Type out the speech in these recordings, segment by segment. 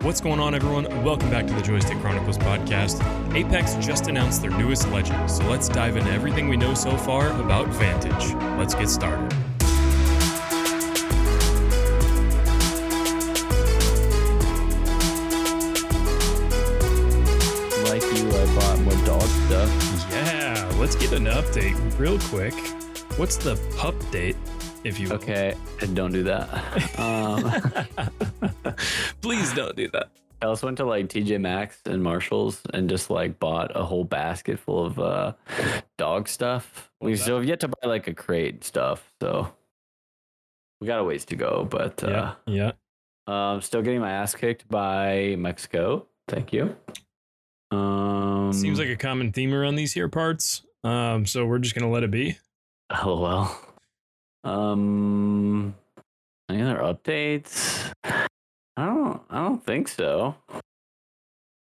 What's going on, everyone? Welcome back to the Joystick Chronicles podcast. Apex just announced their newest legend, so let's dive into everything we know so far about Vantage. Let's get started. Like you, I bought more dog stuff. Yeah, let's get an update real quick. What's the pup date, if you will? Okay, and don't do that. Um, Please don't do that. I also went to like TJ Maxx and Marshalls and just like bought a whole basket full of uh, dog stuff. We Love that. still have yet to buy like a crate and stuff, so we got a ways to go. But uh, Yeah, yeah. um, still getting my ass kicked by Mexico. Thank you. Um, Seems like a common theme around these here parts. Um, so we're just gonna let it be. Oh well. Um, any other updates? I don't. I don't think so.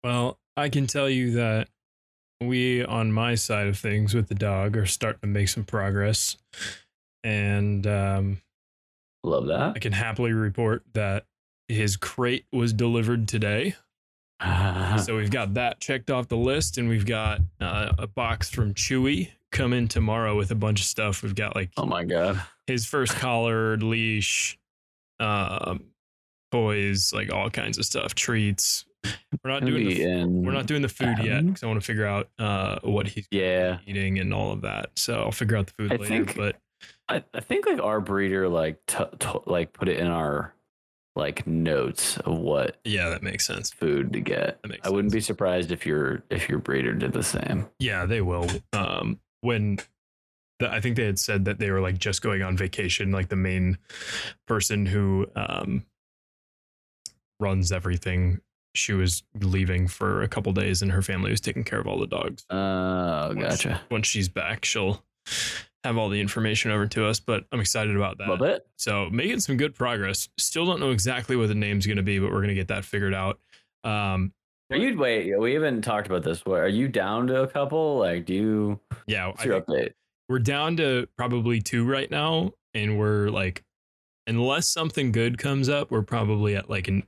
Well, I can tell you that we, on my side of things with the dog, are starting to make some progress. And um, Love that. I can happily report that his crate was delivered today. So we've got that checked off the list, and we've got uh, a box from Chewy coming tomorrow with a bunch of stuff. We've got like oh my god. his first collar, leash, um, toys, like all kinds of stuff, treats. We're not doing the, in. we're not doing the food yet because I want to figure out uh, what he's Yeah, eating and all of that. So I'll figure out the food I later. think- but I, I think like our breeder like t- t- like put it in our like notes of what yeah, that makes sense. food to get. I wouldn't be surprised if your if your breeder did the same. Yeah, they will. Um, when the, I think they had said that they were like just going on vacation, like the main person who um, runs everything. She was leaving for a couple days, and her family was taking care of all the dogs. Oh, Once- gotcha. Once she's back, she'll have all the information over to us. But I'm excited about that. Love it. So making some good progress. Still don't know exactly what the name's going to be, but we're going to get that figured out. Um, Are you wait? We haven't talked about this. What are you down to a couple? Like, do you? yeah, What's your update? we're down to probably two right now, and we're like, unless something good comes up, we're probably at like an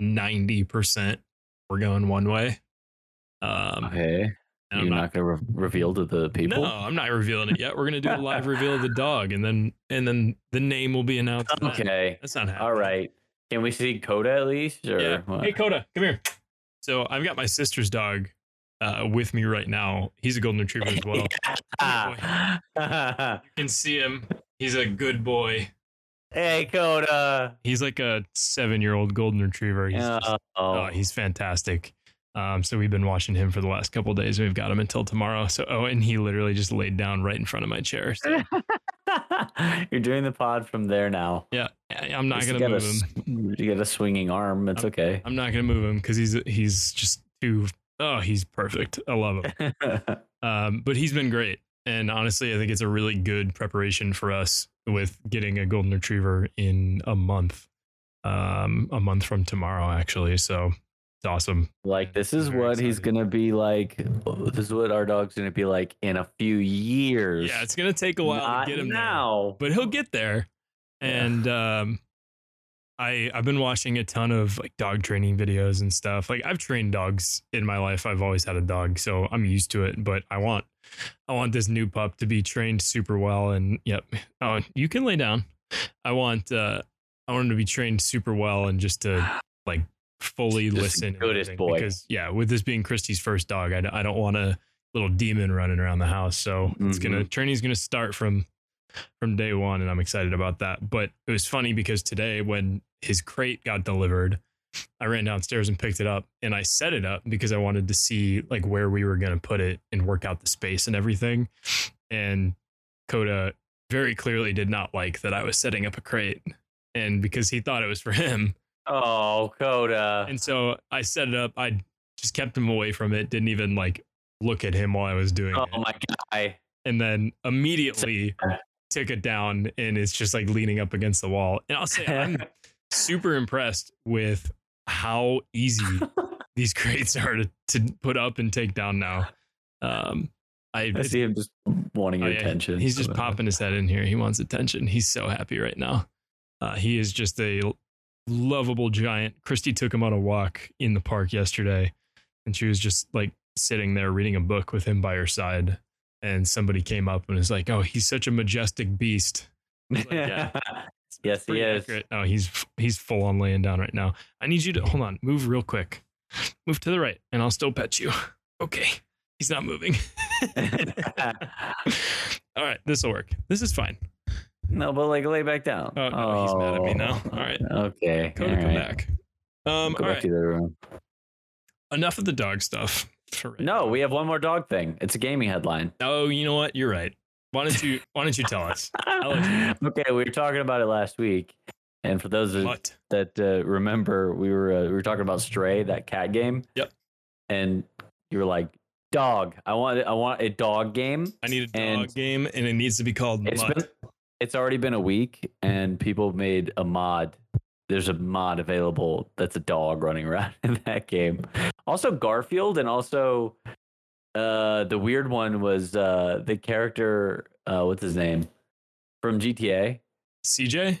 ninety percent. We're going one way. Um, Okay, you're I'm not, not. gonna re- reveal to the people. No, I'm not revealing it yet. We're gonna do a live reveal of the dog, and then and then the name will be announced. Okay. that's not happening. All right. Can we see Coda at least? Or Yeah. what? Hey, Coda, come here. So I've got my sister's dog uh, with me right now. He's a golden retriever as well. You can see him. He's a good boy. Hey, Coda. He's like a seven-year-old golden retriever. He's, just- Oh, oh, he's fantastic. Um, so we've been watching him for the last couple days. We've got him until tomorrow. So oh, and he literally just laid down right in front of my chair. So You're doing the pod from there now. yeah, I'm not gonna move a, him. You get a swinging arm. It's okay. I'm not gonna move him because he's he's just too. Oh, he's perfect. I love him. Um, but he's been great. And honestly, I think it's a really good preparation for us with getting a golden retriever in a month. Um, a month from tomorrow, actually. So it's awesome. like this is Very what he's gonna be like. This is what our dog's gonna be like in a few years. Yeah, it's gonna take a while Not to get him there, now. but he'll get there. Yeah. And um, I I've been watching a ton of like dog training videos and stuff. Like I've trained dogs in my life. I've always had a dog, so I'm used to it. But I want I want this new pup to be trained super well. And yep, oh, you can lay down. I want uh, I want him to be trained super well and just to like fully Just listen. and good as everything. boy. Because yeah, with this being Christie's first dog, I, don't- I don't want a little demon running around the house. So it's gonna Mm-hmm. training's gonna start from from day one, and I'm excited about that. But it was funny because today when his crate got delivered, I ran downstairs and picked it up, and I set it up because I wanted to see like where we were gonna put it and work out the space and everything. And Coda very clearly did not like that I was setting up a crate, and because he thought it was for him, Oh, Coda. and so I set it up. I just kept him away from it. Didn't even like look at him while I was doing Oh it. my guy. And then immediately took it down and it's just like leaning up against the wall. And I'll say I'm super impressed with how easy these crates are to, to put up and take down now. Um, I, I see him just wanting oh, your yeah, attention. He's just so- popping his head in here. He wants attention. He's so happy right now. Uh, he is just a lovable giant. Christy took him on a walk in the park yesterday, and she was just like sitting there reading a book with him by her side. And somebody came up and was like, "Oh, he's such a majestic beast." like, yeah. yes, he Pretty is. accurate. Oh, he's he's full on laying down right now. I need you to hold on, move real quick, move to the right, and I'll still pet you. Okay, he's not moving. All right, this will work. This is fine. no, but like lay back down. Oh, no, he's mad at me now. All right. Okay. All come back. Um, Go all back right. to the room. Enough of the dog stuff. No, we have one more dog thing. It's a gaming headline. Oh, you know what? You're right. Why don't you? Why don't you tell us? let okay, we were talking about it last week, and for those What? that uh, remember, we were uh, we were talking about Stray, that cat game. Yep. And you were like, "Dog, I want I want a dog game." I need a dog And- game, and it needs to be called It's Mutt. been it's already been a week, and people made a mod. There's a mod available that's a dog running around in that game. Also Garfield, and also uh, the weird one was uh, the character. Uh, what's his name from GTA? CJ.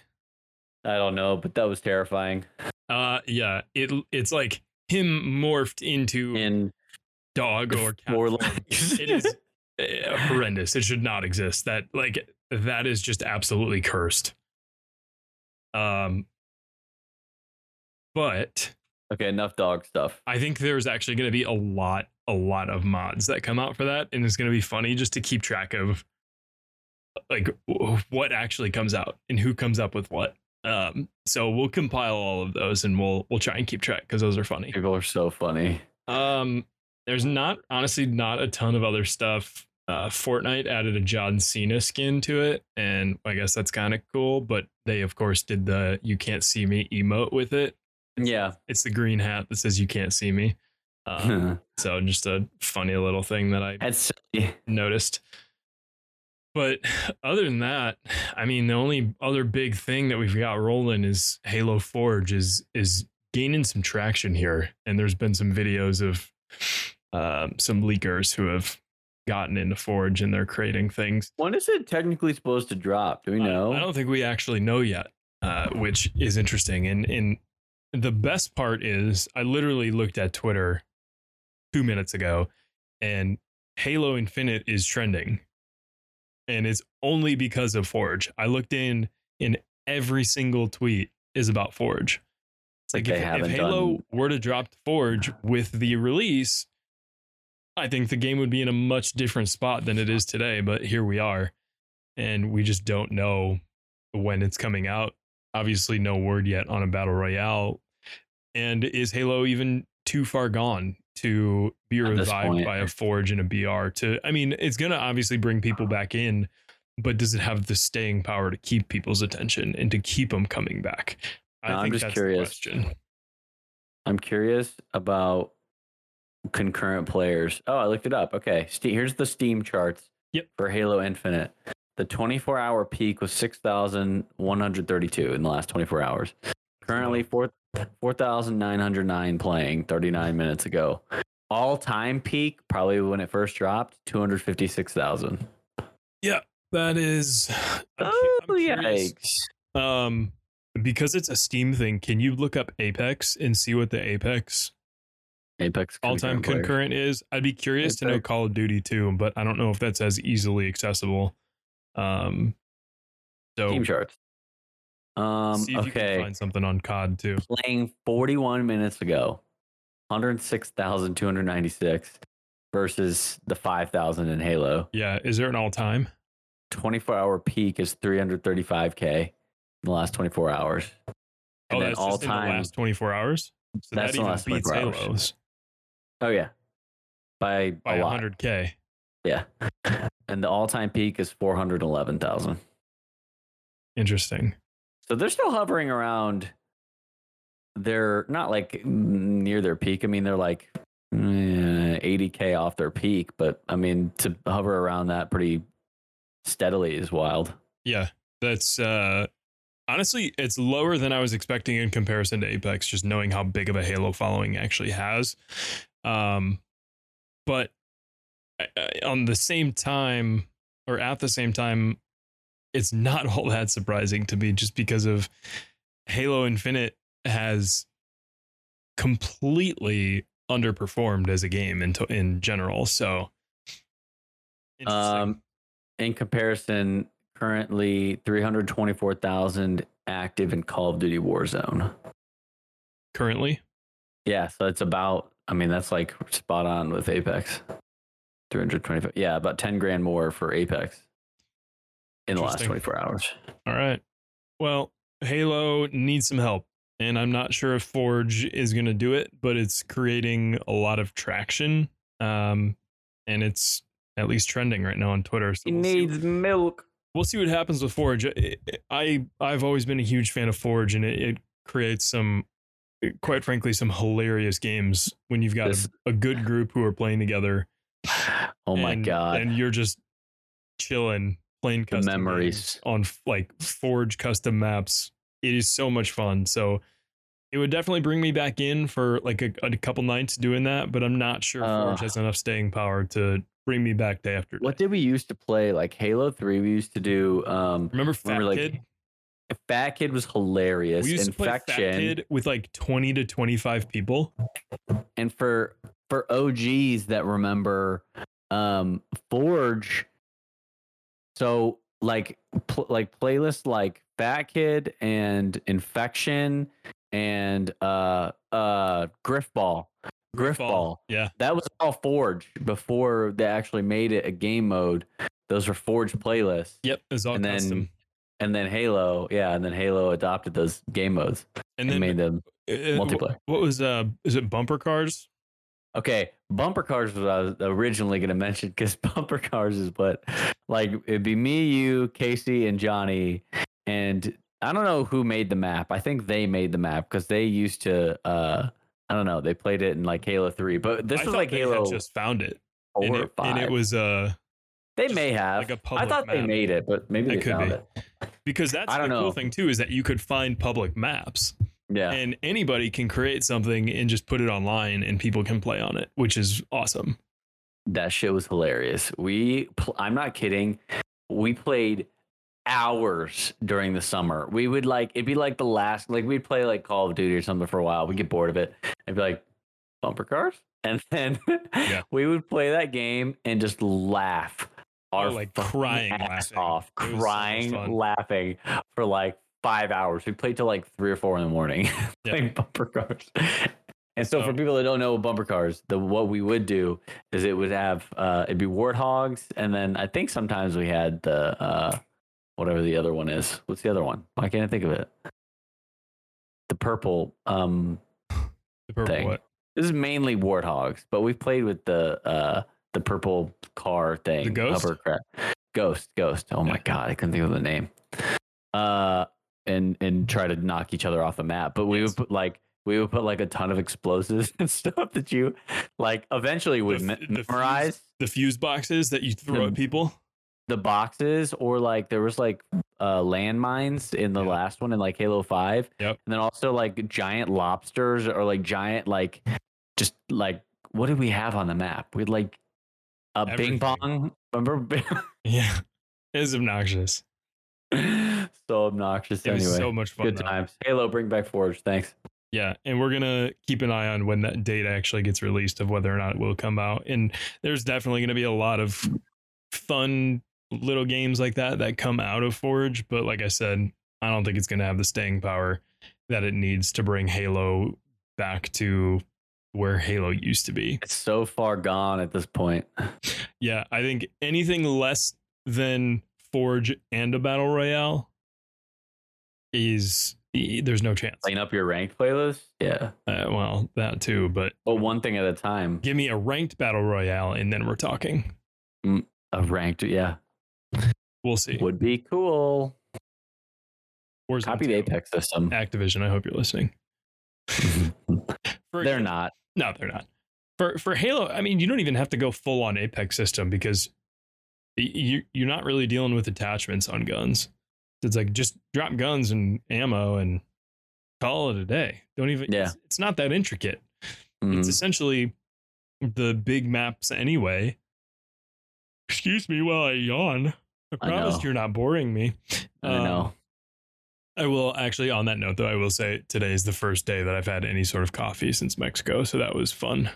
I don't know, but that was terrifying. Uh, yeah. It it's like him morphed into In dog or cat. four legs. it is uh, horrendous. It should not exist. That like that is just absolutely cursed. Um, but okay, enough dog stuff. I think there's actually going to be a lot, a lot of mods that come out for that, and it's going to be funny just to keep track of like what actually comes out and who comes up with what. Um, so we'll compile all of those and we'll we'll try and keep track because those are funny. People are so funny. Um, there's not honestly not a ton of other stuff. Uh, Fortnite added a John Cena skin to it, and I guess that's kind of cool. But they of course did the "You can't see me" emote with it. Yeah. It's the green hat that says "You can't see me." Um, so just a funny little thing that I That's silly. noticed. But other than that, I mean, the only other big thing that we've got rolling is Halo Forge is is gaining some traction here, and there's been some videos of um, some leakers who have gotten into Forge and they're creating things. When is it technically supposed to drop? Do we know? I, I don't think we actually know yet, uh, which is interesting. And and the best part is, I literally looked at Twitter two minutes ago, and Halo Infinite is trending, and it's only because of Forge. I looked in, and every single tweet is about Forge. It's like They if, if Halo done- were to drop Forge with the release, I think the game would be in a much different spot than it is today. But here we are, and we just don't know when it's coming out. Obviously, no word yet on a battle royale. And is Halo even too far gone to be At revived by a Forge and a BR? To I mean, it's gonna obviously bring people back in, but does it have the staying power to keep people's attention and to keep them coming back? I No, I'm just that's curious. I'm curious about concurrent players. Oh, I looked it up. Okay, here's the Steam charts. Yep. For Halo Infinite, the 24 hour peak was 6,132 in the last 24 hours. Currently, four 4,909 playing 39 minutes ago. All time peak, probably when it first dropped, 256,000. Yeah, That is. I'm Oh, I'm yikes. Um, because it's a Steam thing, can you look up Apex and see what the Apex Apex all time player. concurrent is? I'd be curious to know Call of Duty too, but I don't know if that's as easily accessible. Um, so Steam charts. Um, see if you can okay. find something on COD too. playing 41 minutes ago, 106,296 versus the 5,000 in Halo. Yeah, is there an all time? 24 hour peak is 335k in the last 24 hours. Oh, And then that's all just in the time. last twenty four hours. So That's that even last beats 24 hours. Halo's Oh yeah, by, by a lot. hundred k. Yeah, and the all time peak is 411,000. Interesting. So they're still hovering around. They're not like near their peak. I mean, they're like eh, 80k off their peak, but I mean to hover around that pretty steadily is wild. Yeah, that's uh honestly it's lower than I was expecting in comparison to Apex just knowing how big of a Halo following actually has. Um but I- I- on the same time or at the same time it's not all that surprising to me just because of Halo Infinite has completely underperformed as a game in to, in general. So. Um, in comparison, currently 324,000 active in Call of Duty Warzone. currently, Yeah, so it's about. I mean, that's like spot on with Apex. 325. Yeah, about 10 grand more for Apex in the last 24 hours. all right. Well, Halo needs some help, and I'm not sure if Forge is going to do it, but it's creating a lot of traction, um, and it's at least trending right now on Twitter. So He we'll see- needs milk. we'll see what happens with Forge. I, I I've always been a huge fan of Forge, and it, it creates some, quite frankly, some hilarious games when you've got This- a, a good group who are playing together. Oh my and- god. And you're just chilling, playing custom memories. on like Forge custom maps. It is so much fun. So. It would definitely bring me back in for like a, a couple nights doing that, but I'm not sure Uh. Forge has enough staying power to bring me back day after day. What did we used to play? Like Halo 3, we used to do um Remember Fat remember, like, Kid? Fat Kid was hilarious. We used to play Fat. Kid with like 20 to 25 people. and for for OGs that remember um Forge so like pl- like playlists like Fat Kid and Infection and uh uh Grifball Grifball Yeah. that was all Forge before they actually made it a game mode those were Forge playlists Yep. It was all And then- and then Halo yeah and then Halo adopted those game modes And and, then made them uh, multiplayer What was uh is it bumper cars? Okay, bumper cars was I was originally going to mention because bumper cars is what, like, it'd be me, you, Casey, and Johnny, and I don't know who made the map. I think they made the map because they used to. uh I don't know. They played it in like Halo Three, but this I was like they Halo just found it. four And or it, five. and it was uh they may have. like a I thought they made it, but maybe It they could found be. it. because that's the don't cool know. thing too is that you could find public maps Yeah, and anybody can create something and just put it online and people can play on it, which is awesome. that shit was hilarious. We, pl- I'm not kidding. We played hours during the summer. We would like it'd be like the last like we'd play like Call of Duty or something for a while. We'd get bored of it. I'd be like bumper cars, and then Yeah. we would play that game and just laugh. Our like crying ass laughing. off, It was so crying, laughing for like five hours. We played till like three or four in the morning Yeah. playing bumper cars. And so, So- for people that don't know bumper cars, the what we would do is it would have uh, it'd be warthogs, and then I think sometimes we had the uh, whatever the other one is. What's the other one? Why can't I think of it? The purple. Um, The purple Thing. what? this is mainly warthogs, but we've played with the uh, the purple car thing. Ghost? hovercraft. Ghost, ghost. Oh my god, I couldn't think of the name. Uh, and and try to knock each other off the map. But we Yes. would put like we would put like a ton of explosives and stuff that you like eventually would The me- the fuse- memorize The fuse boxes that you throw The- at people. the boxes or like there was like uh landmines in the Yeah. last one in like Halo 5. Yep. And then also like giant lobsters or like giant like just like what did we have on the map? We like a Everything. ping pong. Remember? Yeah. It was obnoxious. so obnoxious It was so much fun. Good though. times. Halo bring back Forge. Thanks. Yeah, and we're gonna keep an eye on when that date actually gets released of whether or not it will come out. And there's definitely gonna be a lot of fun little games like that that come out of Forge. But like I said, I don't think it's gonna have the staying power that it needs to bring Halo back to where Halo used to be. It's so far gone at this point. Yeah, I think anything less than Forge and a battle royale is there's no chance. Clean up your ranked playlist. Yeah. Uh, well, that too, but But one thing at a time. give me a ranked battle royale and then we're talking. A ranked, yeah. We'll see. Would be cool. Warzone Copy the Apex system. Activision, I hope you're listening. For- They're not. No, they're not. For for Halo, I mean, you don't even have to go full on Apex system because you you're not really dealing with attachments on guns. It's like just drop guns and ammo and call it a day. Don't even. Yeah. It's, it's not that intricate. Mhm. It's essentially the big maps anyway. Excuse me while I yawn. I I promise know. you're not boring me. I know. Um, I will actually, on that note, though, I will say today is the first day that I've had any sort of coffee since Mexico, so that was fun.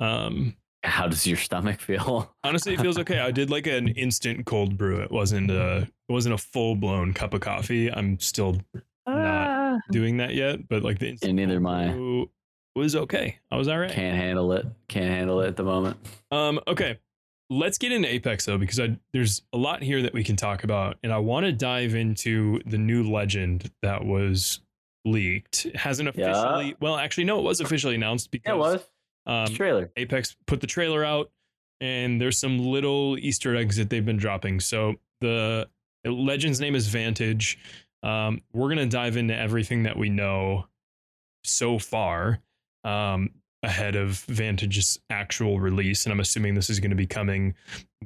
Um, How does your stomach feel? honestly, it feels okay. I did like an instant cold brew. It wasn't a, it wasn't a full blown cup of coffee. I'm still Not doing that yet, but like the instant And neither am cold I. brew was okay. I was all right. Can't handle it. Can't handle it at the moment. Um, okay. Let's get into Apex though, because I, there's a lot here that we can talk about, and I want to dive into the new legend that was leaked. It hasn't Yeah. officially. Well, actually, no, it was officially announced because Yeah, it was. Um, trailer. Apex put the trailer out, and there's some little Easter eggs that they've been dropping. So the legend's name is Vantage. Um, we're gonna dive into everything that we know so far um, ahead of Vantage's actual release, and I'm assuming this is going to be coming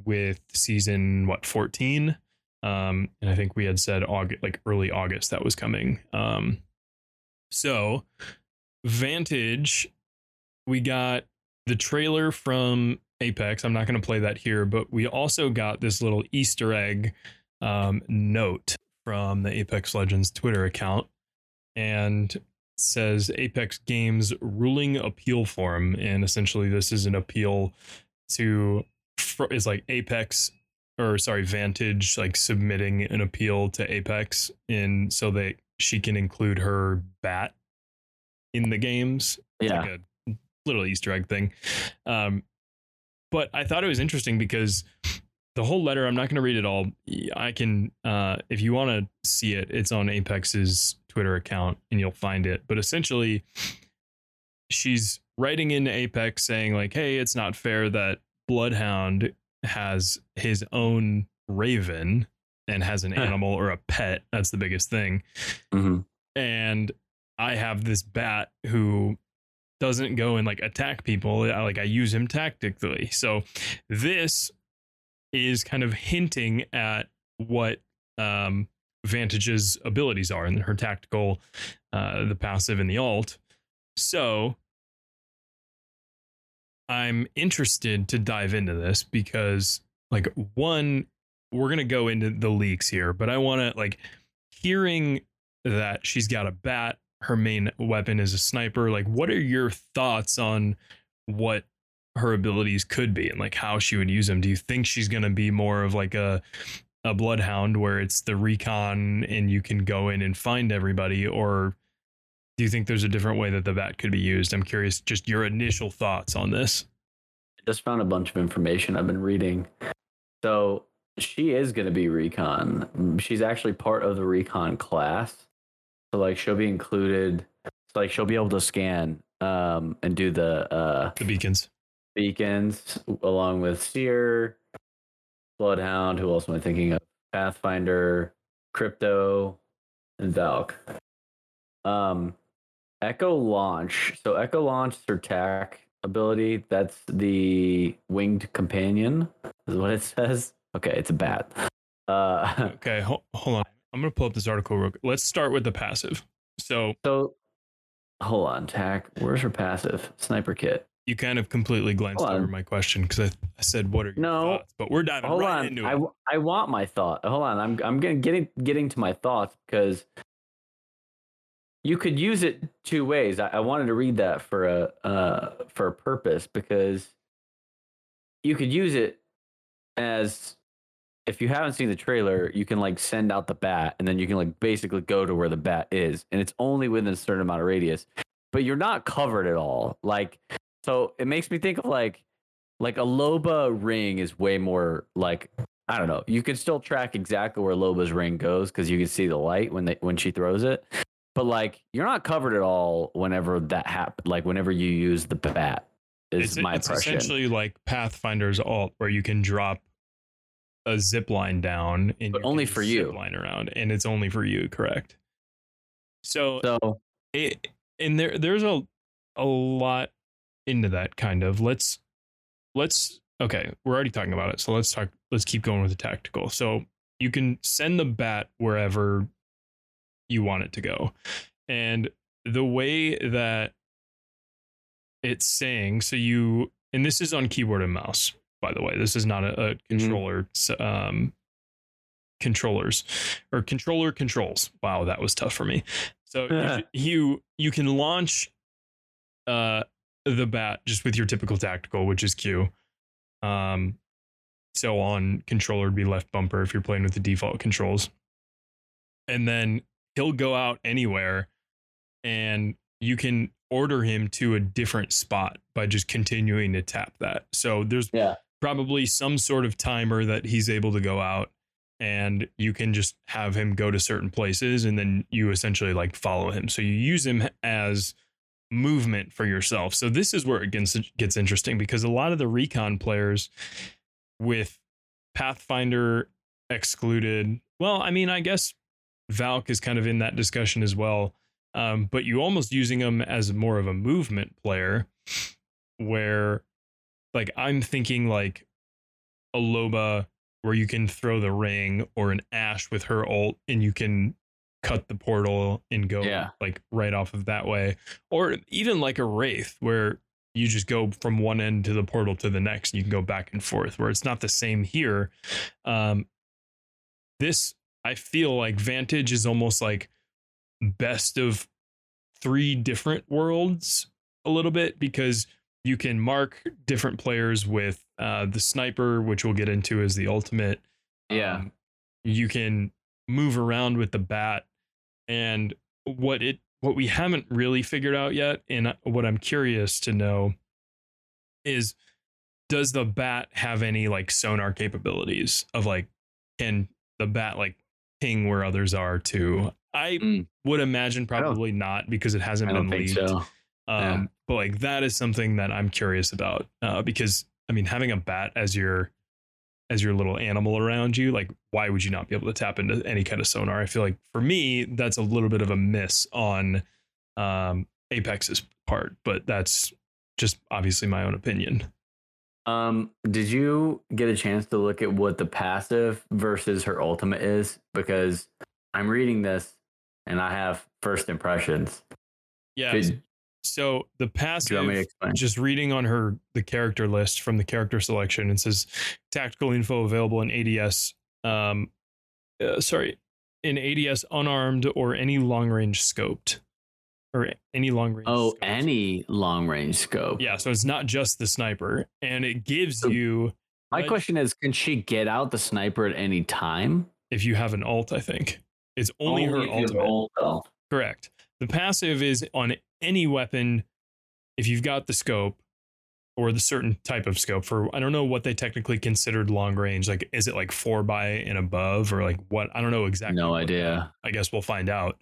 with season what 14. Um, and I think we had said August, like early August, that was coming. Um, so Vantage we got the trailer from Apex. I'm not going to play that here, but we also got this little Easter egg um, note from the Apex Legends Twitter account, and says Apex Games ruling appeal form, and essentially this is an appeal to is like Apex or sorry Vantage like submitting an appeal to Apex, and so that she can include her bat in the games. It's Yeah. like a little Easter egg thing. Um, but I thought it was interesting because the whole letter, I'm not going to read it all. I can, uh, if you want to see it, it's on Apex's Twitter account and you'll find it. But essentially, she's writing into Apex saying, like, hey, it's not fair that Bloodhound has his own raven and has an animal or a pet. That's the biggest thing hmm and I have this bat who doesn't go and like attack people. I, like I use him tactically. So this is kind of hinting at what um, Vantage's abilities are and her tactical, uh, the passive and the alt. So I'm interested to dive into this because, like, one, we're gonna go into the leaks here, but I want to like hearing that she's got a bat her main weapon is a sniper like what are your thoughts on what her abilities could be and like how she would use them do you think she's to be more of like a a bloodhound where it's the recon and you can go in and find everybody or do you think there's a different way that the bat could be used i'm curious just your initial thoughts on this I Just found a bunch of information I've been reading. So she is going to be recon. She's actually part of the recon class. So like she'll be included. So like she'll be able to scan um, and do the uh, the beacons beacons along with Seer, Bloodhound. Who else am I thinking of? Pathfinder, Crypto, and Valk. Um, Echo Launch. So Echo Launch is her tac ability. That's the winged companion. Is what it says. Okay, it's a bat. Uh, okay ho- hold on i'm going to pull up this article real quick let's start with the passive so so hold on, Tack. Where's her passive? Sniper kit. you kind of completely glanced Hold over on. my question because I, I said what are your No. thoughts but we're diving hold right on. into I, it w- I want my thought. Hold on. I'm I'm getting getting getting to my thoughts because you could use it two ways. I, I wanted to read that for a uh, for a purpose because you could use it as if you haven't seen the trailer, you can like send out the bat and then you can like basically go to where the bat is, and it's only within a certain amount of radius. But you're not covered at all. Like so, it makes me think of like like a Loba ring is way more like I don't know. You can still track exactly where Loba's ring goes because you can see the light when they when she throws it. But like you're not covered at all whenever that happens. Like whenever you use the bat is it's, my it's impression. essentially like pathfinder's alt where you can drop a zip line down and But only for zip you. line around and it's only for you correct? So So it, and there there's a a lot into that kind of. Let's let's okay we're already talking about it so let's talk let's keep going with the tactical. So you can send the bat wherever you want it to go. And the way that it's saying so you and this is on keyboard and mouse by the way this is not a, a controller s- um controllers or controller controls. Wow, that was tough for me. So you, you you can launch uh the bat just with your typical tactical, which is Q. Um, so on controller would be left bumper if you're playing with the default controls, and then he'll go out anywhere, and you can order him to a different spot by just continuing to tap that. So there's Yeah. Probably some sort of timer that he's able to go out and you can just have him go to certain places and then you essentially like follow him. So you use him as movement for yourself. So this is where it gets gets interesting because a lot of the recon players with Pathfinder excluded, well, I mean, I guess Valk is kind of in that discussion as well. Um, but you almost using him as more of a movement player where like I'm thinking like a Loba where you can throw the ring or an Ash with her ult and you can cut the portal and go Yeah. like right off of that way. Or even like a Wraith where you just go from one end to the portal to the next and you can go back and forth where it's not the same here. Um this I feel like Vantage is almost like best of three different worlds a little bit because you can mark different players with uh, the sniper, which we'll get into as the ultimate. Yeah. Um, you can move around with the bat, and what it what we haven't really figured out yet, and what I'm curious to know is does the bat have any like sonar capabilities of like can the bat like ping where others are too? I Mm. would imagine probably not because it hasn't been leaked. so. Um, Yeah. But like that is something that I'm curious about uh, because I mean having a bat as your as your little animal around you, like why would you not be able to tap into any kind of sonar? I feel like for me that's a little bit of a miss on um, Apex's part, but that's just obviously my own opinion. Um, did you get a chance to look at what the passive versus her ultimate is? Because I'm reading this and I have first impressions. Yeah. So the passive want me to explain? just reading on her the character list from the character selection it says tactical info available in ads um uh, sorry in ads unarmed or any long range scoped or any long range Oh, scoped. any long range scope. yeah so it's not just the sniper and it gives So- you My question is, can she get out the sniper at any time? if you have an alt i think it's only, her if you ultimate ult. Correct. The passive is on any weapon if you've got the scope or the certain type of scope for I don't know what they technically considered long range. Like is it like four by and above or like what I don't know exactly. No idea. I guess we'll find out.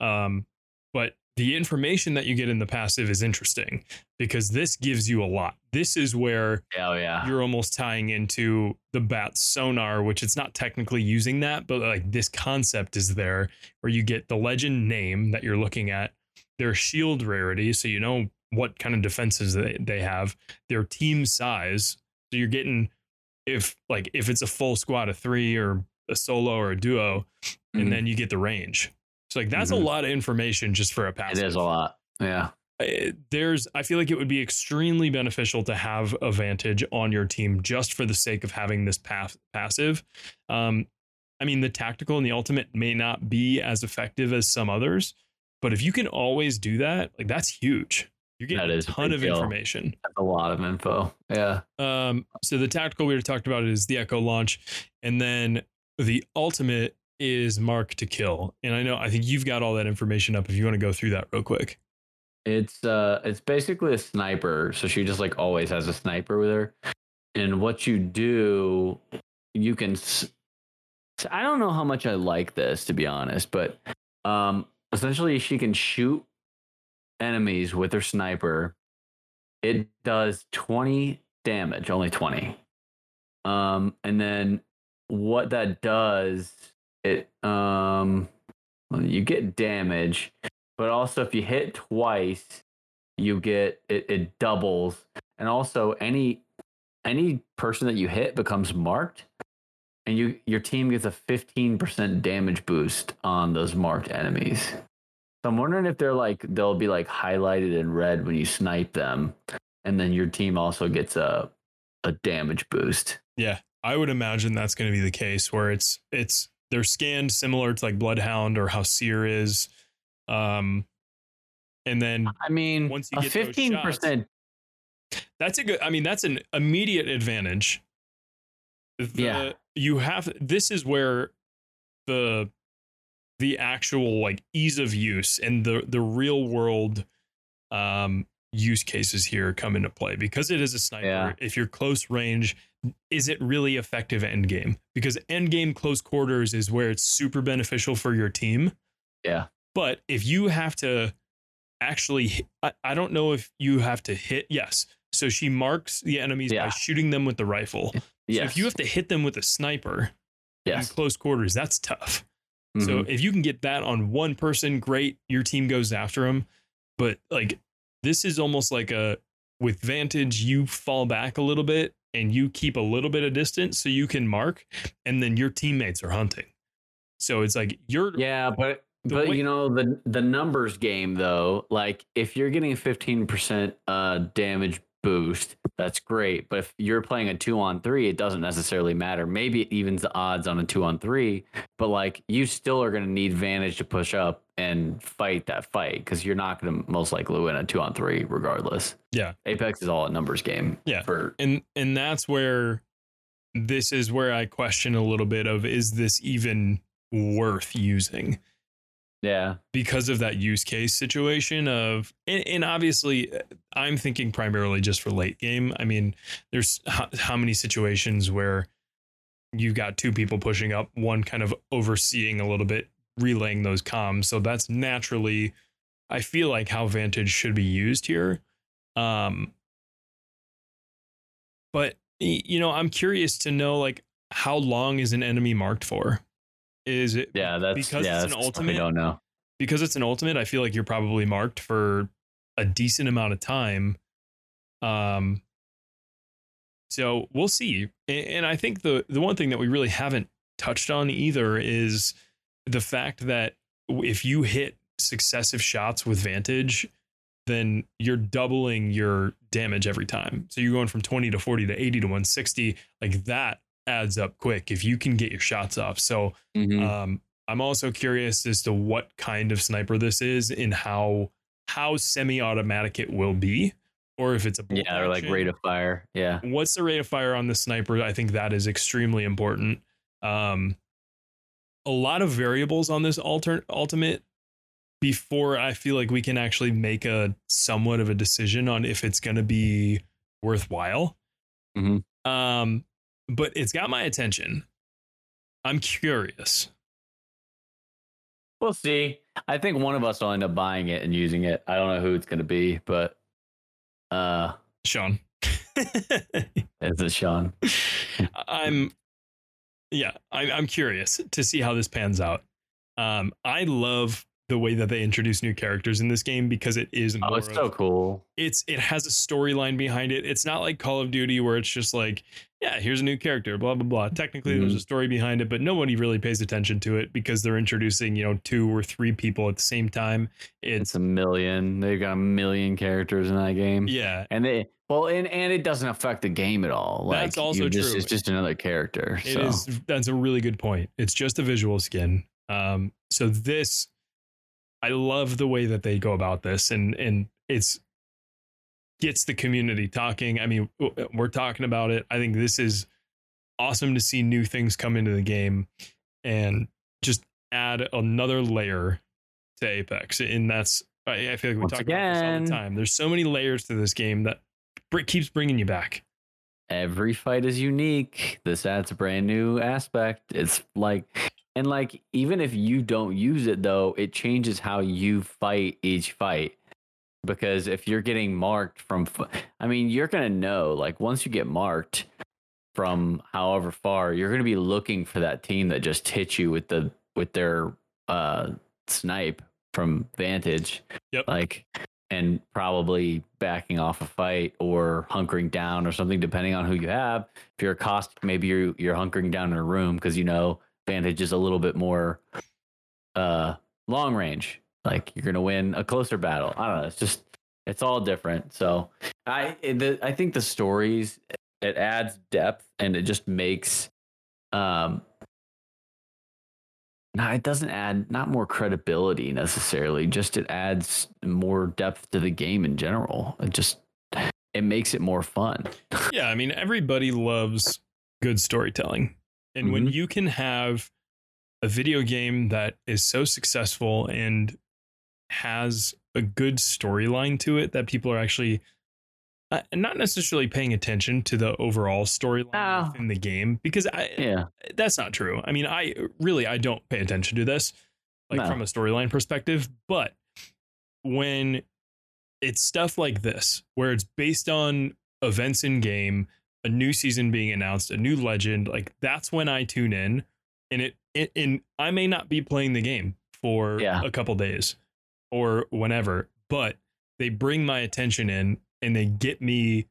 Um, but the information that you get in the passive is interesting because this gives you a lot. This is where Oh yeah. you're almost tying into the bat sonar, which it's not technically using that, but like this concept is there where you get the legend name that you're looking at, their shield rarity, so you know what kind of defenses they, they have, their team size. So you're getting if like if it's a full squad of three or a solo or a duo, Mhm. and then you get the range. So like that's a Mhm. lot of information just for a It passive is a lot. Yeah. there's I feel like it would be extremely beneficial to have a vantage on your team just for the sake of having this path passive. Um, I mean, the tactical and the ultimate may not be as effective as some others, but if you can always do that, like that's huge. You're getting That is a a ton big of deal. information. That's a lot of info. Yeah. Um, so the tactical we already talked about is the Echo launch, and then the ultimate is Mark to kill. And I know I think you've got all that information up. If you want to go through that real quick. It's uh it's basically a sniper. So she just like always has a sniper with her. And what you do, you can s- I don't know how much I like this to be honest, but um essentially she can shoot enemies with her sniper. It does 20 damage, only 20. Um and then what that does it um you get damage but also if you hit twice you get it, it doubles and also any any person that you hit becomes marked and you your team gets a 15% damage boost on those marked enemies so i'm wondering if they're like they'll be like highlighted in red when you snipe them and then your team also gets a a damage boost Yeah, I would imagine that's going to be the case where it's it's they're scanned similar to like Bloodhound or how Seer is. Um, and then I mean, Once you a get fifteen percent. that's a good. I mean, that's an immediate advantage. The, Yeah. you have. This is where the the actual like ease of use and the the real world um use cases here come into play because it is a sniper Yeah. if you're close range is it really effective end game because end game close quarters is where it's super beneficial for your team Yeah. but if you have to actually, I, I don't know if you have to hit. Yes. So she marks the enemies by shooting them with the rifle. So if you have to hit them with a sniper yes. in close quarters, that's tough. So Mhm. if you can get that on one person, great. Your team goes after them. But like this is almost like a with Vantage, you fall back a little bit and you keep a little bit of distance so you can mark, and then your teammates are hunting. So it's like you're yeah, but but way- you know the the numbers game though, like if you're getting a fifteen percent uh damage boost, that's great. But if you're playing a two on three, it doesn't necessarily matter. Maybe it evens the odds on a two on three, but like you still are going to need Vantage to push up and fight that fight because you're not going to most likely win a two on three regardless. Yeah. Apex is all a numbers game. Yeah. For and and that's where this is where I question a little bit of is this even worth using yeah. because of that use case situation of and, and obviously uh, I'm thinking primarily just for late game. I mean, there's how, how many situations where you've got two people pushing up, one kind of overseeing a little bit, relaying those comms. So that's naturally I feel like how Vantage should be used here. Um but you know, I'm curious to know like how long is an enemy marked for? Is it Yeah, that's because yeah, it's an that's stuff ultimate? I don't know. because it's an ultimate, I feel like you're probably marked for a decent amount of time. Um, so we'll see. And, and I think the the one thing that we really haven't touched on either is the fact that if you hit successive shots with Vantage, then you're doubling your damage every time. So you're going from 20 to 40 to 80 to 160. Like that adds up quick if you can get your shots off. So Mhm. um, I'm also curious as to what kind of sniper this is and how how semi-automatic it will be, or if it's a yeah, or like rate of fire. Yeah. What's the rate of fire on the sniper? I think that is extremely important. Um, a lot of variables on this alter- ultimate before I feel like we can actually make a somewhat of a decision on if it's going to be worthwhile. Mhm. Um, but it's got my attention. I'm curious. We'll see. I think one of us will end up buying it and using it. I don't know who it's going to be, but uh, Sean. is it Sean? I'm yeah, I'm I'm curious to see how this pans out. Um, I love the way that they introduce new characters in this game because it is more Oh, it's of- so cool. it's it has a storyline behind it. It's not like Call of Duty where it's just like, yeah, here's a new character, blah blah blah. Technically, there's a story behind it, but nobody really pays attention to it because they're introducing you know two or three people at the same time. It's It's a million. They've got a million characters in that game. yeah, And they well, and and it doesn't affect the game at all. Like That's also just, true. It's just another character. It so is. That's a really good point. It's just a visual skin. Um, so this, I love the way that they go about this, and and it's gets the community talking. I mean, we're talking about it. I think this is awesome to see new things come into the game, and just add another layer to Apex. And that's I, I feel like we Once talk about this all the time. There's so many layers to this game that br- keeps bringing you back. every fight is unique. This adds a brand new aspect. It's like and like even if you don't use it though, it changes how you fight each fight. Because if you're getting marked from I mean, you're going to know like once you get marked from however far, you're going to be looking for that team that just hit you with the with their uh snipe from vantage. Yep. Like and probably backing off a fight or hunkering down or something, depending on who you have. If you're a cost, maybe you're you're hunkering down in a room because you know Vantage is a little bit more uh long range. Like you're gonna win a closer battle. I don't know. It's just it's all different. So I the, I think the stories it adds depth and it just makes um no, it doesn't add not more credibility necessarily. Just it adds more depth to the game in general. It just it makes it more fun. yeah, I mean everybody loves good storytelling. And when Mhm. you can have a video game that is so successful and has a good storyline to it that people are actually uh, not necessarily paying attention to the overall storyline No. within the game because I Yeah, that's not true. I mean, I really I don't pay attention to this like No. from a storyline perspective, but when it's stuff like this where it's based on events in game, a new season being announced, a new legend, like that's when I tune in and it, it and I may not be playing the game for Yeah. a couple days or whenever, but they bring my attention in and they get me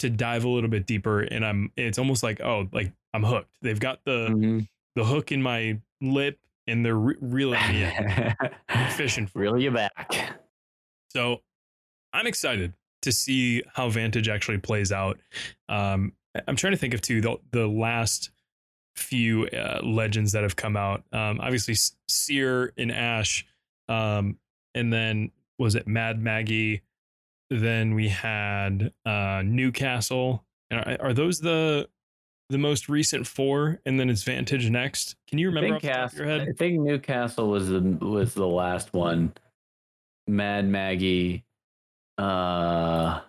to dive a little bit deeper and I'm it's almost like oh like I'm hooked. They've got the Mhm. the hook in my lip and they're re- reeling me in, fishing for. Reel you back. So I'm excited to see how Vantage actually plays out. Um, I'm trying to think of two the the last few uh, legends that have come out. Um, obviously Seer and Ash, um, and then was it Mad Maggie? Then we had uh, Newcastle. Are, are those the the most recent four? And then it's Vantage next. Can you remember off of your head? I think Newcastle was the was the last one. Mad Maggie. Uh,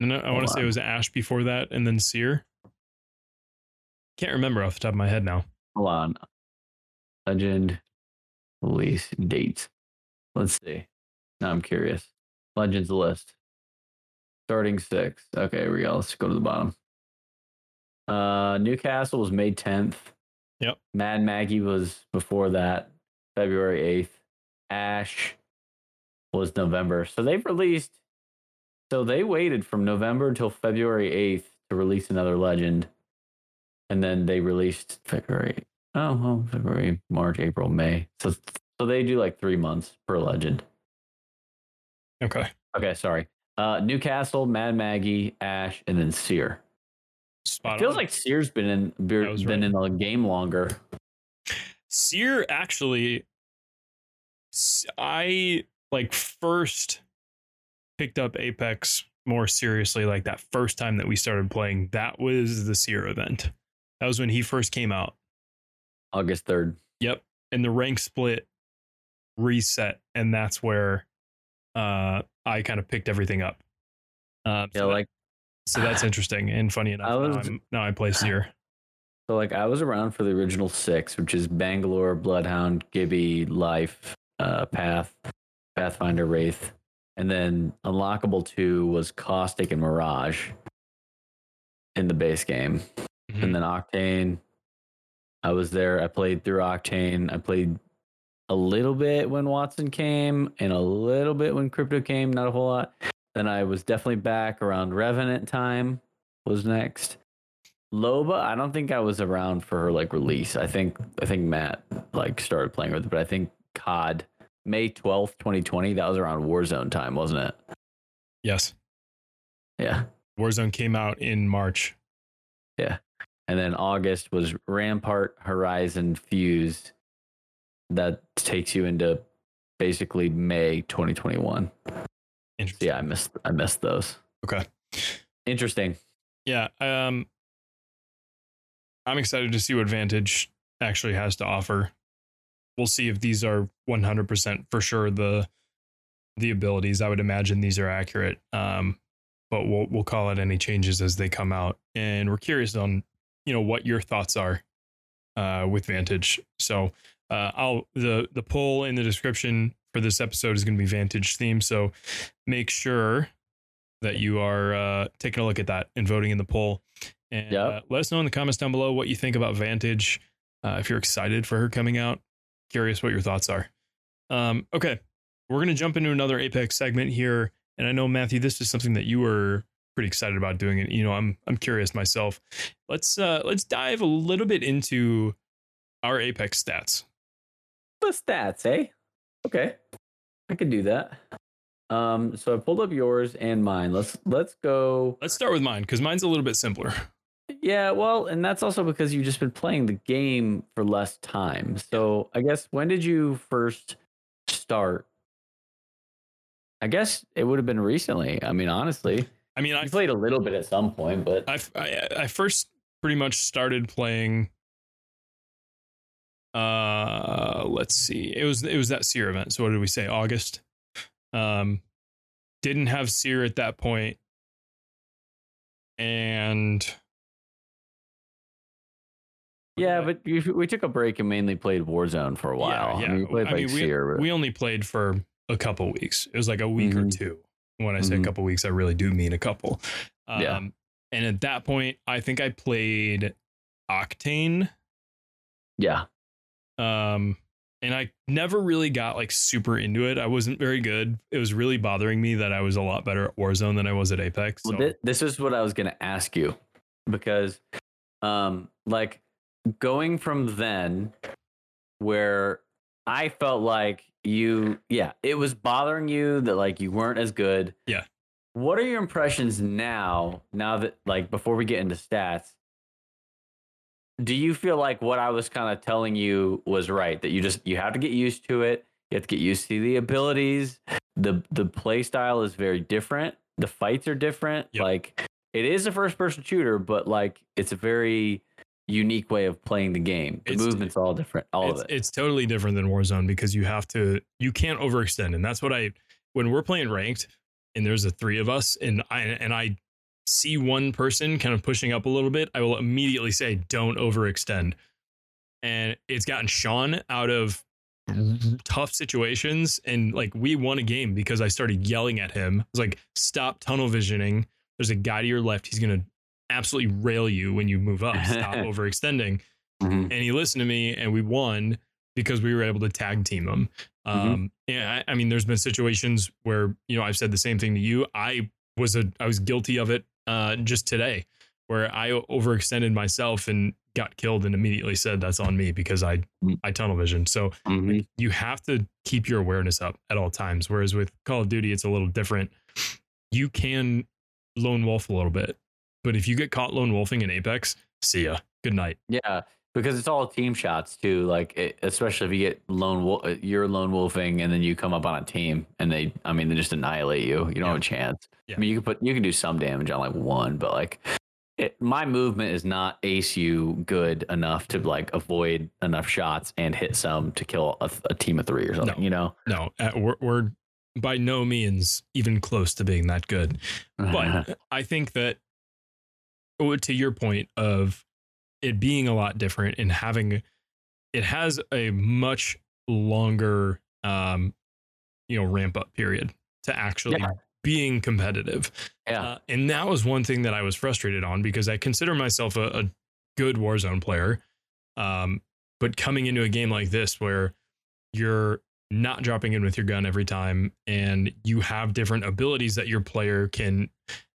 No, I want to say it was Ash before that, and then Seer. Can't remember off the top of my head now. hold on. Legend release dates. Let's see. Now I'm curious. Legends list. Starting six. Okay, here we go. Let's go to the bottom. Uh, Newcastle was May 10th. Yep. Mad Maggie was before that, February 8th. Ash was November. So they've released. So they waited from November until February 8th to release another legend. And then they released February. Oh, well, February, March, April, May. So, so they do like three months per legend. Okay. Okay, sorry. Uh, Newcastle, Mad Maggie, Ash, and then Seer. Spot It feels on. like Seer's been in been been in the game longer. Seer actually, I like first picked up Apex more seriously. Like that first time that we started playing, that was the Seer event. That was when he first came out. August third. Yep. And the rank split reset, and that's where uh I kind of picked everything up. Uh, Yeah, so, that- like so that's interesting and funny enough. I was- I'm, now I play Seer. so like I was around for the original six, which is Bangalore, Bloodhound, Gibby, Life, uh, Path, Pathfinder, Wraith, and then unlockable two was Caustic and Mirage in the base game. Mhm. and then Octane. I was there. I played through Octane. I played a little bit when Wattson came and a little bit when Crypto came, not a whole lot. Then I was definitely back around Revenant time was next. Loba, I don't think I was around for her like release. I think I think Matt like started playing with it, but I think COD May 12th, 2020, that was around Warzone time, wasn't it? Yes. Yeah. Warzone came out in March. Yeah. And then August was Rampart Horizon Fused. That takes you into basically May 2021. So Interesting. yeah, I missed I missed those. Okay. Interesting. Yeah. Um, I'm excited to see what Vantage actually has to offer. We'll see if these are 100% for sure the the abilities. I would imagine these are accurate. Um, but we'll we'll call it any changes as they come out, and we're curious on you know what your thoughts are uh, with Vantage. So uh, I'll the the poll in the description for this episode is going to be Vantage theme. So make sure that you are uh, taking a look at that and voting in the poll. And Yep. uh, let us know in the comments down below what you think about Vantage. Uh, if you're excited for her coming out, curious what your thoughts are. Um, okay, we're gonna jump into another Apex segment here, and I know Matthew, this is something that you were pretty excited about doing. and you know, I'm I'm curious myself. Let's uh, let's dive a little bit into our Apex stats. The stats, eh? Okay. I can do that. Um, so I pulled up yours and mine. Let's let's go. Let's start with mine because mine's a little bit simpler. Yeah, well, and that's also because you've just been playing the game for less time. So I guess when did you first start? I guess it would have been recently. I mean, honestly, I mean, I played a little bit at some point, but I, I I first pretty much started playing. Uh, let's see. It was it was that Seer event. So what did we say? August. Um, didn't have Seer at that point, and yeah, but we took a break and mainly played Warzone for a while. Yeah, I mean, we yeah. I like mean, we, but- we only played for a couple weeks. It was like a week or Mhm. two. When I say a Mhm. couple weeks, I really do mean a couple. Um, Yeah. And at that point, I think I played Octane. yeah, Um, and I never really got like super into it. I wasn't very good. It was really bothering me that I was a lot better at Warzone than I was at Apex. So Well, thi- this is what I was going to ask you because, um, like going from then where I felt like you, yeah, it was bothering you that like you weren't as good. Yeah. What are your impressions now? Now that like before we get into stats, do you feel like what I was kind of telling you was right? That you just you have to get used to it. You have to get used to the abilities. the The play style is very different. The fights are different. Yep. Like it is a first person shooter, but like it's a very unique way of playing the game. The It's- movement's all different. All it's, of it. it's totally different than Warzone because you have to you can't overextend, and that's what I when we're playing ranked and there's the three of us, and I and I see one person kind of pushing up a little bit, I will immediately say, "Don't overextend." And it's gotten Sean out of tough situations, and like we won a game because I started yelling at him. I was like, "Stop tunnel visioning." There's a guy to your left. He's gonna absolutely rail you when you move up. Stop overextending Mhm. and he listened to me and we won because we were able to tag team him. Um, yeah, I, I mean, there's been situations where, you know, I've said the same thing to you. I was a, I was guilty of it, uh, just today where I overextended myself and got killed and immediately said that's on me because I, Mm. I tunnel vision. So Mhm. you have to keep your awareness up at all times. Whereas with Call of Duty, it's a little different. You can lone wolf a little bit, but if you get caught lone wolfing in Apex, see ya. Good night. Yeah, because it's all team shots too. Like it, especially if you get lone wolf, you're lone wolfing, and then you come up on a team, and they, I mean, they just annihilate you. You don't have a chance. Yeah. I mean, you can put, you can do some damage on like one, but like, it, my movement is not ace you good enough to like avoid enough shots and hit some to kill a, a team of three or something. No. You know. No, uh, we're, we're by no means even close to being that good. But I think that to your point of it being a lot different and having it has a much longer um you know ramp up period to actually Yeah. being competitive. yeah. Uh, and that was one thing that I was frustrated on because I consider myself a, a good Warzone player. Um, but coming into a game like this where you're not dropping in with your gun every time and you have different abilities that your player can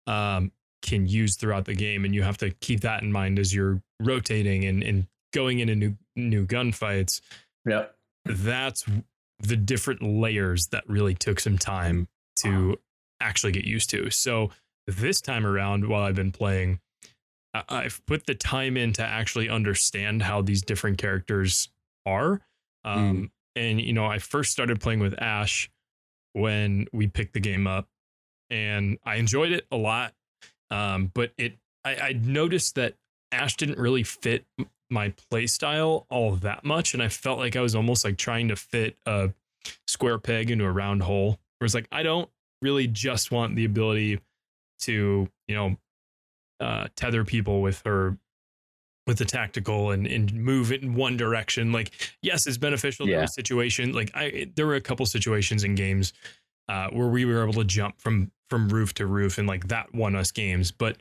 um, can use throughout the game and you have to keep that in mind as you're rotating and, and going into new new gunfights Yep. that's the different layers that really took some time to actually get used to. So this time around, while I've been playing, I've put the time in to actually understand how these different characters are. Um, And, you know, I first started playing with Ash when we picked the game up, and I enjoyed it a lot. Um, but it, I, I noticed that Ash didn't really fit my playstyle all that much. And I felt like I was almost like trying to fit a square peg into a round hole. Where it's like I don't really just want the ability to, you know, uh, tether people with her with the tactical and, and move it in one direction. Like, yes, it's beneficial to Yeah. a situation. Like I there were a couple situations in games uh, where we were able to jump from from roof to roof and like that won us games. But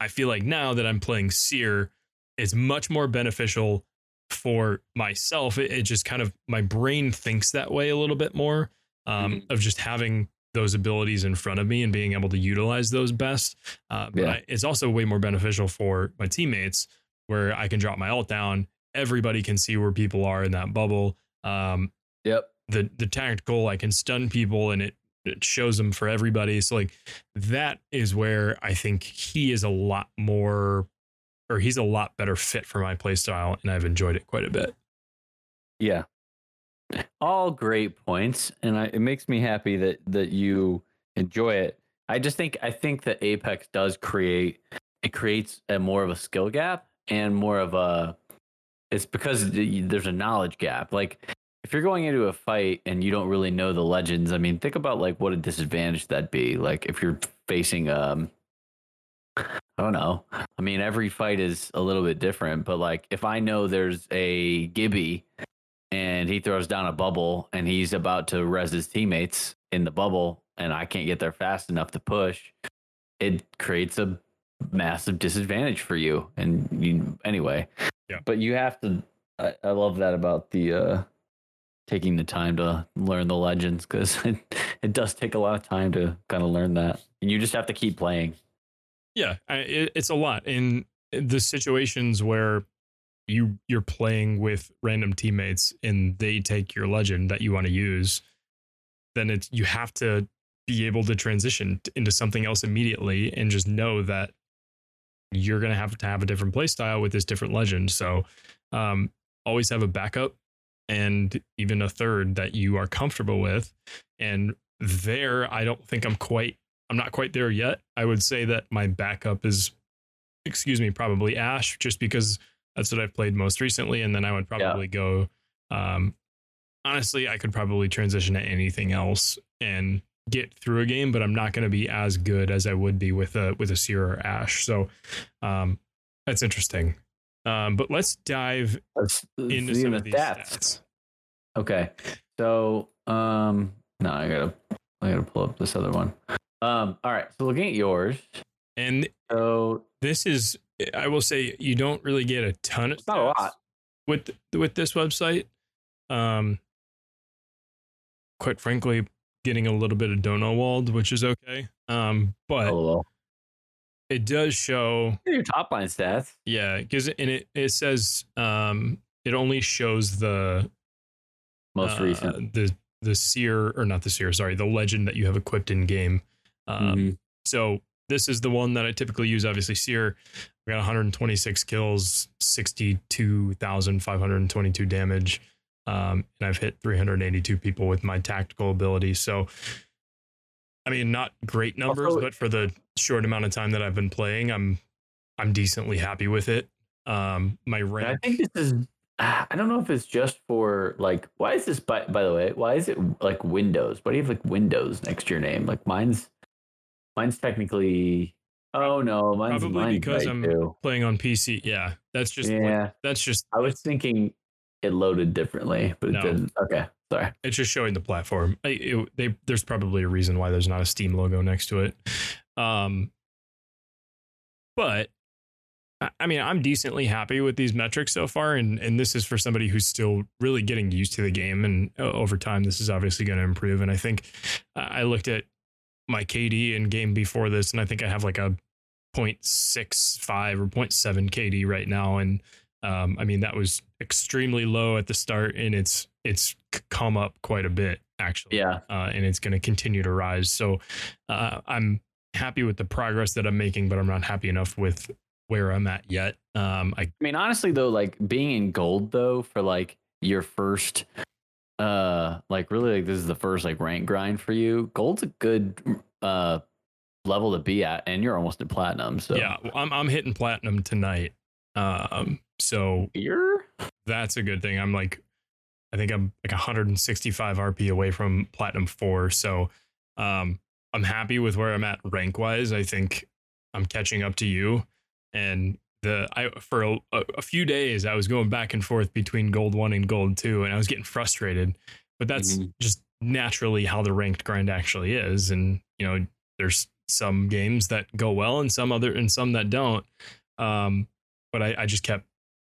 I feel like now that I'm playing Seer, it's much more beneficial for myself. It, it just kind of my brain thinks that way a little bit more um, Mhm. of just having those abilities in front of me and being able to utilize those best. Uh, but Yeah. I, it's also way more beneficial for my teammates where I can drop my ult down. Everybody can see where people are in that bubble. Um, Yep. The the tactical I can stun people and it it shows them for everybody. So like that is where I think he is a lot more or he's a lot better fit for my playstyle, and I've enjoyed it quite a bit. Yeah. All great points, and I, it makes me happy that that you enjoy it. I just think I think that Apex does create it creates a more of a skill gap and more of a it's because there's a knowledge gap. Like if you're going into a fight and you don't really know the legends, I mean, think about like what a disadvantage that'd be. Like if you're facing um I don't know. I mean, every fight is a little bit different, but like if I know there's a Gibby and he throws down a bubble and he's about to res his teammates in the bubble and I can't get there fast enough to push, it creates a massive disadvantage for you. And you, anyway, Yeah. but you have to. I, I love that about the uh, taking the time to learn the legends because it, it does take a lot of time to kind of learn that, and you just have to keep playing. Yeah, I, it, it's a lot in the situations where you you're playing with random teammates and they take your legend that you want to use. Then it's you have to be able to transition into something else immediately and just know that you're gonna have to have a different play style with this different legend. So um, always have a backup and even a third that you are comfortable with. And there, I don't think I'm quite I'm not quite there yet. I would say that my backup is, excuse me, probably Ash, just because that's what I've played most recently. And then I would probably go. Um, honestly, I could probably transition to anything else and get through a game, but I'm not going to be as good as I would be with a with a Seer or Ash. So um, that's interesting. Um, but let's dive Let's, into some the of these stats. Okay. So, um, no, I gotta, I gotta pull up this other one. Um, all right. So looking at yours, And so this is, I will say, you don't really get a ton of not a lot. with with this website. Um, quite frankly, getting a little bit of dono walled, which is okay. Um, but LOL. It does show, Your top line stats. yeah, because and it it says um it only shows the Most uh, recent. the the seer or not the seer, sorry, the legend that you have equipped in game. Um, Mhm. So this is the one that I typically use. Obviously, Seer. We got 126 kills, 62,522 damage, um, and I've hit 382 people with my tactical ability. So, I mean, not great numbers, Also- but for the short amount of time that I've been playing, I'm I'm decently happy with it. Um, my rank. I think this is. I don't know if it's just for like. Why is this? By by the way, why is it like Windows? Why do you have like Windows next to your name? Like mine's. Mine's technically. Oh no, mine's Probably mine's because I'm too. playing on PC. Yeah, that's just Yeah, that's just I was thinking it loaded differently, but it No. didn't. Okay, sorry. it's just showing the platform. I, it, they, there's probably a reason why there's not a Steam logo next to it. Um, but I- mean, I'm decently happy with these metrics so far, and and this is for somebody who's still really getting used to the game, and uh, over time, this is obviously going to improve. And I think I looked at my KD in game before this, and I think I have like a 0.65 or 0.7 KD right now, and um, I mean that was extremely low at the start, and it's it's come up quite a bit actually, Yeah, uh, and it's going to continue to rise. So uh, I'm happy with the progress that I'm making, but I'm not happy enough with where I'm at yet. Um, I I mean, honestly though, like being in gold though for like your first, uh, like really like this is the first like rank grind for you. Gold's a good uh level to be at, and you're almost at platinum. So yeah, well, I'm I'm hitting platinum tonight. Um, so you're that's a good thing. I'm like, I think I'm like 165 RP away from platinum four. So, um, I'm happy with where I'm at rank wise. I think I'm catching up to you. And the I for a, a few days I was going back and forth between gold one and gold two, and I was getting frustrated. But that's Mhm. just naturally how the ranked grind actually is. And you know, there's some games that go well and some other and some that don't. Um, but I, I just kept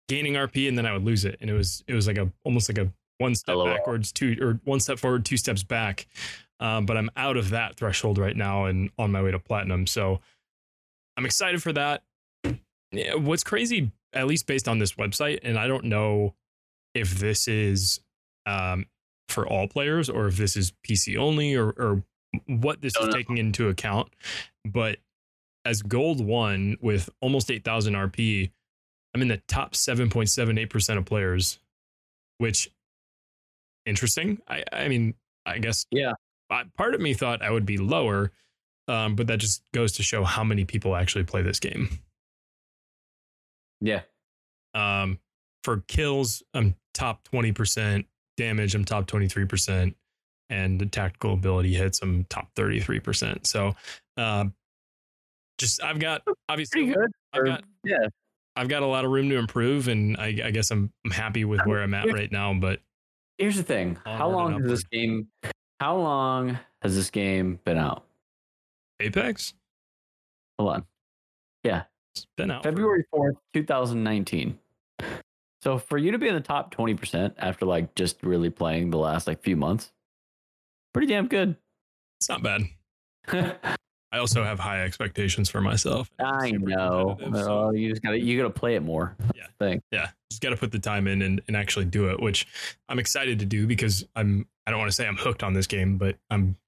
gaining RP and then I would lose it. And it was it was like a almost like a one step LOL. backwards, two or one step forward, two steps back. Um, but I'm out of that threshold right now and on my way to platinum. So I'm excited for that. Yeah, what's crazy, at least based on this website, and I don't know if this is um, for all players or if this is PC only or, or what this is know. taking into account. But as gold one with almost 8,000 RP, I'm in the top 7.78% of players, which interesting. I, I mean, I guess Yeah. I- part of me thought I would be lower, um, but that just goes to show how many people actually play this game. Yeah. Um, for kills, I'm top 20%. Damage, I'm top 23%. And the tactical ability hits, I'm top 33%. So, um, just I've got obviously. I've got yeah. I've got a lot of room to improve, and I, I guess I'm, I'm happy with where I'm at right now. But Here's the thing. How long has this game how long has this game been out? Apex, Hold on. Yeah. it's been out. February 4th, 2019. So for you to be in the top 20% after like just really playing the last like few months, pretty damn good. It's not bad. I also have high expectations for myself. I know. so- Oh, you just gotta you gotta play it more. Yeah. Thing. yeah just got to put the time in and, and actually do it which i'm excited to do because i'm i don't want to say i'm hooked on this game but i'm,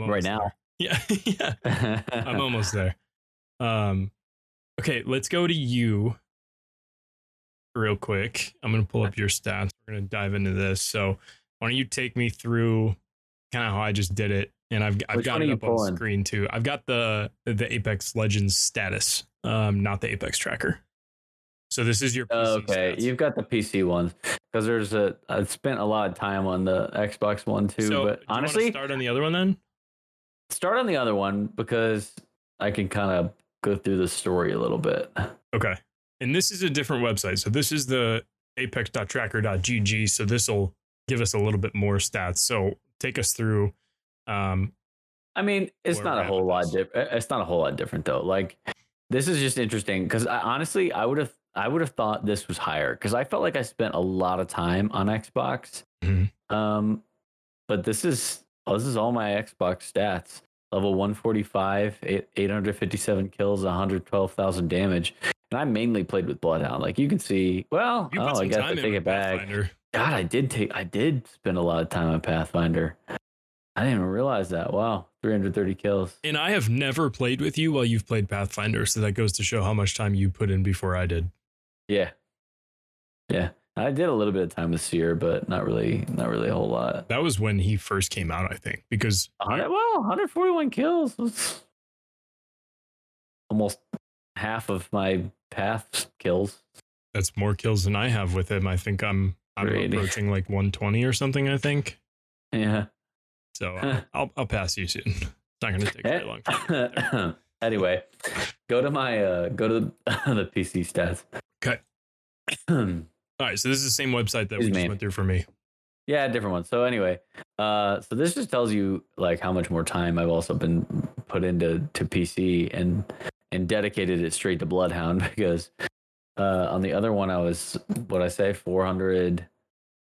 I'm Right now. there. yeah yeah i'm almost there um okay let's go to you real quick i'm gonna pull up your stats we're gonna dive into this so why don't you take me through kind of how i just did it and i've, I've Which got it up on the screen too i've got the the apex legends status um not the apex tracker so this is your PC okay, stats. you've got the PC ones because there's a. I spent a lot of time on the Xbox one too, So, but honestly, start on the other one then. start on the other one because I can kind of go through the story a little bit. Okay. And this is a different website. So this is the apex.tracker.gg. So this will give us a little bit more stats. So take us through. Um, I mean, it's not a whole lot different. It's not a whole lot different though. Like this is just interesting because I, honestly, I would have, I would have thought this was higher because I felt like I spent a lot of time on Xbox. Mhm. Um, but this is oh, this is all my Xbox stats. Level 145, eight- 857 kills, 112,000 damage. And I mainly played with Bloodhound. Like you can see, well, oh, I guess I take it back. Pathfinder. God, I did take I did spend a lot of time on Pathfinder. I didn't even realize that. Wow, 330 kills. And I have never played with you while you've played Pathfinder. So that goes to show how much time you put in before I did. Yeah. Yeah. I did a little bit of time with Seer, but not really not really a whole lot. That was when he first came out, I think, because 100, well, 141 kills. That's almost half of my path kills. that's more kills than I have with him. I think I'm I'm approaching like 120 or something. I think Yeah. So. Uh, I'll I'll pass you soon. It's not going to take very long. for me to get there. anyway, go to my uh go to the, the PC stats. Okay. All right, so this is the same website that we just me. went through for me. Yeah, different one. So anyway, uh, so this just tells you like how much more time I've also been put into to PC and and dedicated it straight to Bloodhound because uh, on the other one I was what I say 400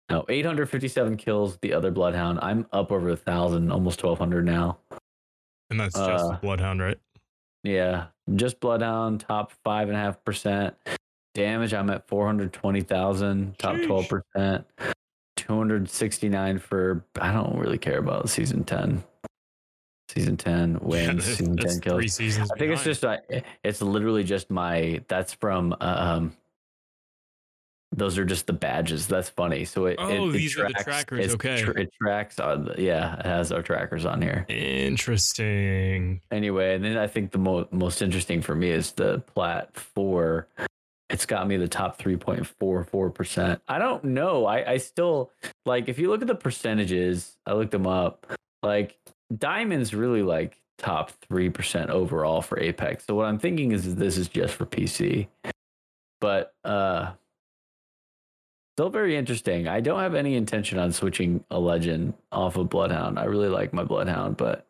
no 857 kills the other Bloodhound. I'm up over a thousand, almost 1200 now. And that's just Uh, Bloodhound, right? Yeah, just Bloodhound top five and a half percent damage. I'm at 420,000, top. 12 percent. 269 for I don't really care about season 10. Season 10 wins, that's- season that's 10 kills. Three seasons. I think it's just uh, it's literally just my that's from um those are just the badges. That's funny. So it, Oh, it, it these are the tracks- trackers, okay. tr- it tracks on the, yeah, it has our trackers on here. interesting. Anyway, and then I think the mo- most interesting for me is the plat four. It's got me the top 3.44%. I don't know. I, I still like if you look at the percentages, I looked them up. Like Diamond's really like top 3% overall for Apex. So what I'm thinking is this is just for PC. But uh still very interesting. I don't have any intention on switching a legend off of Bloodhound. I really like my Bloodhound, but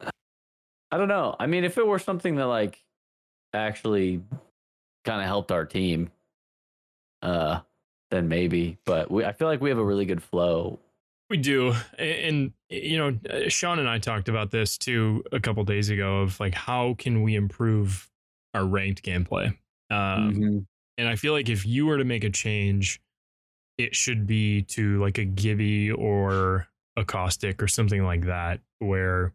I don't know. I mean, if it were something that like actually kind of helped our team, uh, then maybe. But we, I feel like we have a really good flow. We do, and, you know, uh, Sean and I talked about this too a couple days ago of like how can we improve our ranked gameplay. Um, Mhm. And I feel like if you were to make a change, it should be to like a Gibby or a Caustic or something like that, where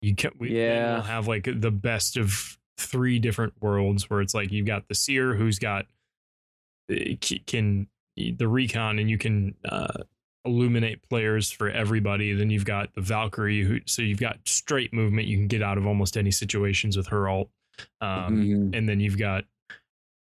you can we Yeah. have like the best of three different worlds where it's like you've got the seer who's got can the recon and you can uh, illuminate players for everybody. Then you've got the Valkyrie, who so you've got straight movement. You can get out of almost any situations with her ult. Um, Mhm. and then you've got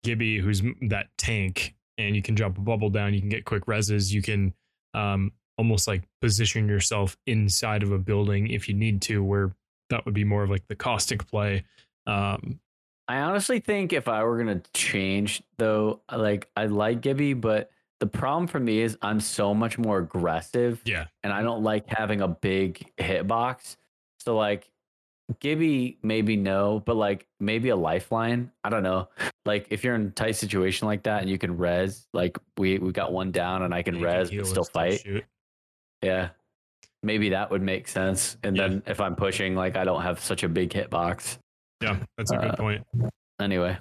Gibby, who's that tank, and you can drop a bubble down. You can get quick reses. You can um, almost like position yourself inside of a building if you need to, where that would be more of like the caustic play. Um, I honestly think if I were gonna change though, like I like Gibby, but the problem for me is I'm so much more aggressive. Yeah. And I don't like having a big hitbox. So like Gibby maybe no, but like maybe a lifeline. I don't know. Like if you're in a tight situation like that and you can res, like we we got one down and I can res but still fight. shoot. Yeah. Maybe that would make sense. And Yeah. then if I'm pushing, like I don't have such a big hitbox. Yeah, that's a good Uh, point. Anyway.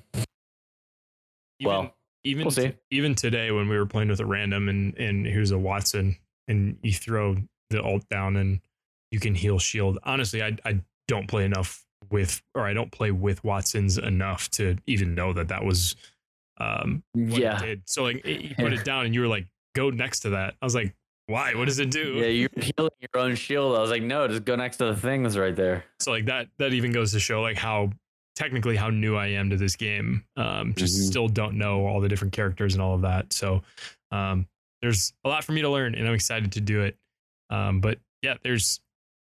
Even, well, even we'll t- even today when we were playing with a random and and here's a Wattson and you throw the ult down and you can heal shield. Honestly, I I don't play enough with or I don't play with Wattsons enough to even know that that was um what yeah. it did. So like you put it down and you were like go next to that. I was like why? What does it do? Yeah, you're healing your own shield. I was like, no, just go next to the thing that's right there. So like that that even goes to show like how technically how new I am to this game. Um, just Mhm. still don't know all the different characters and all of that. So um, there's a lot for me to learn, and I'm excited to do it. Um, but yeah, there's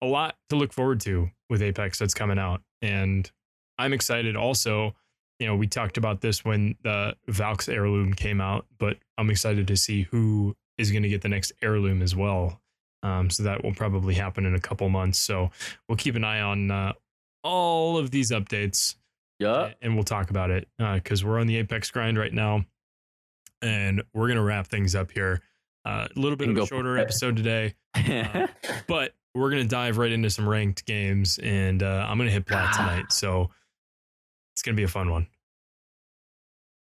a lot to look forward to with Apex that's coming out, and I'm excited. Also, you know, we talked about this when the Valks heirloom came out, but I'm excited to see who is going to get the next heirloom as well. Um, so that will probably happen in a couple months. So we'll keep an eye on uh, all of these updates Yeah. and we'll talk about it because we're on the Apex grind right now, and we're gonna wrap things up here. Uh, a little bit of a shorter episode today, but we're gonna dive right into some ranked games, and uh, I'm gonna hit plat tonight, so it's gonna be a fun one.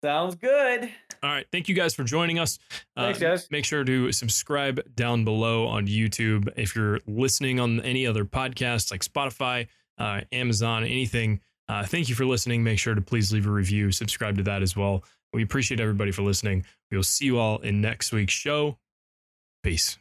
Sounds good. All right, thank you guys for joining us. Uh, Thanks, guys. Make sure to subscribe down below on YouTube. If you're listening on any other podcasts like Spotify, uh, Amazon, anything, uh, thank you for listening. Make sure to please leave a review, subscribe to that as well. We appreciate everybody for listening. We will see you all in next week's show. Peace.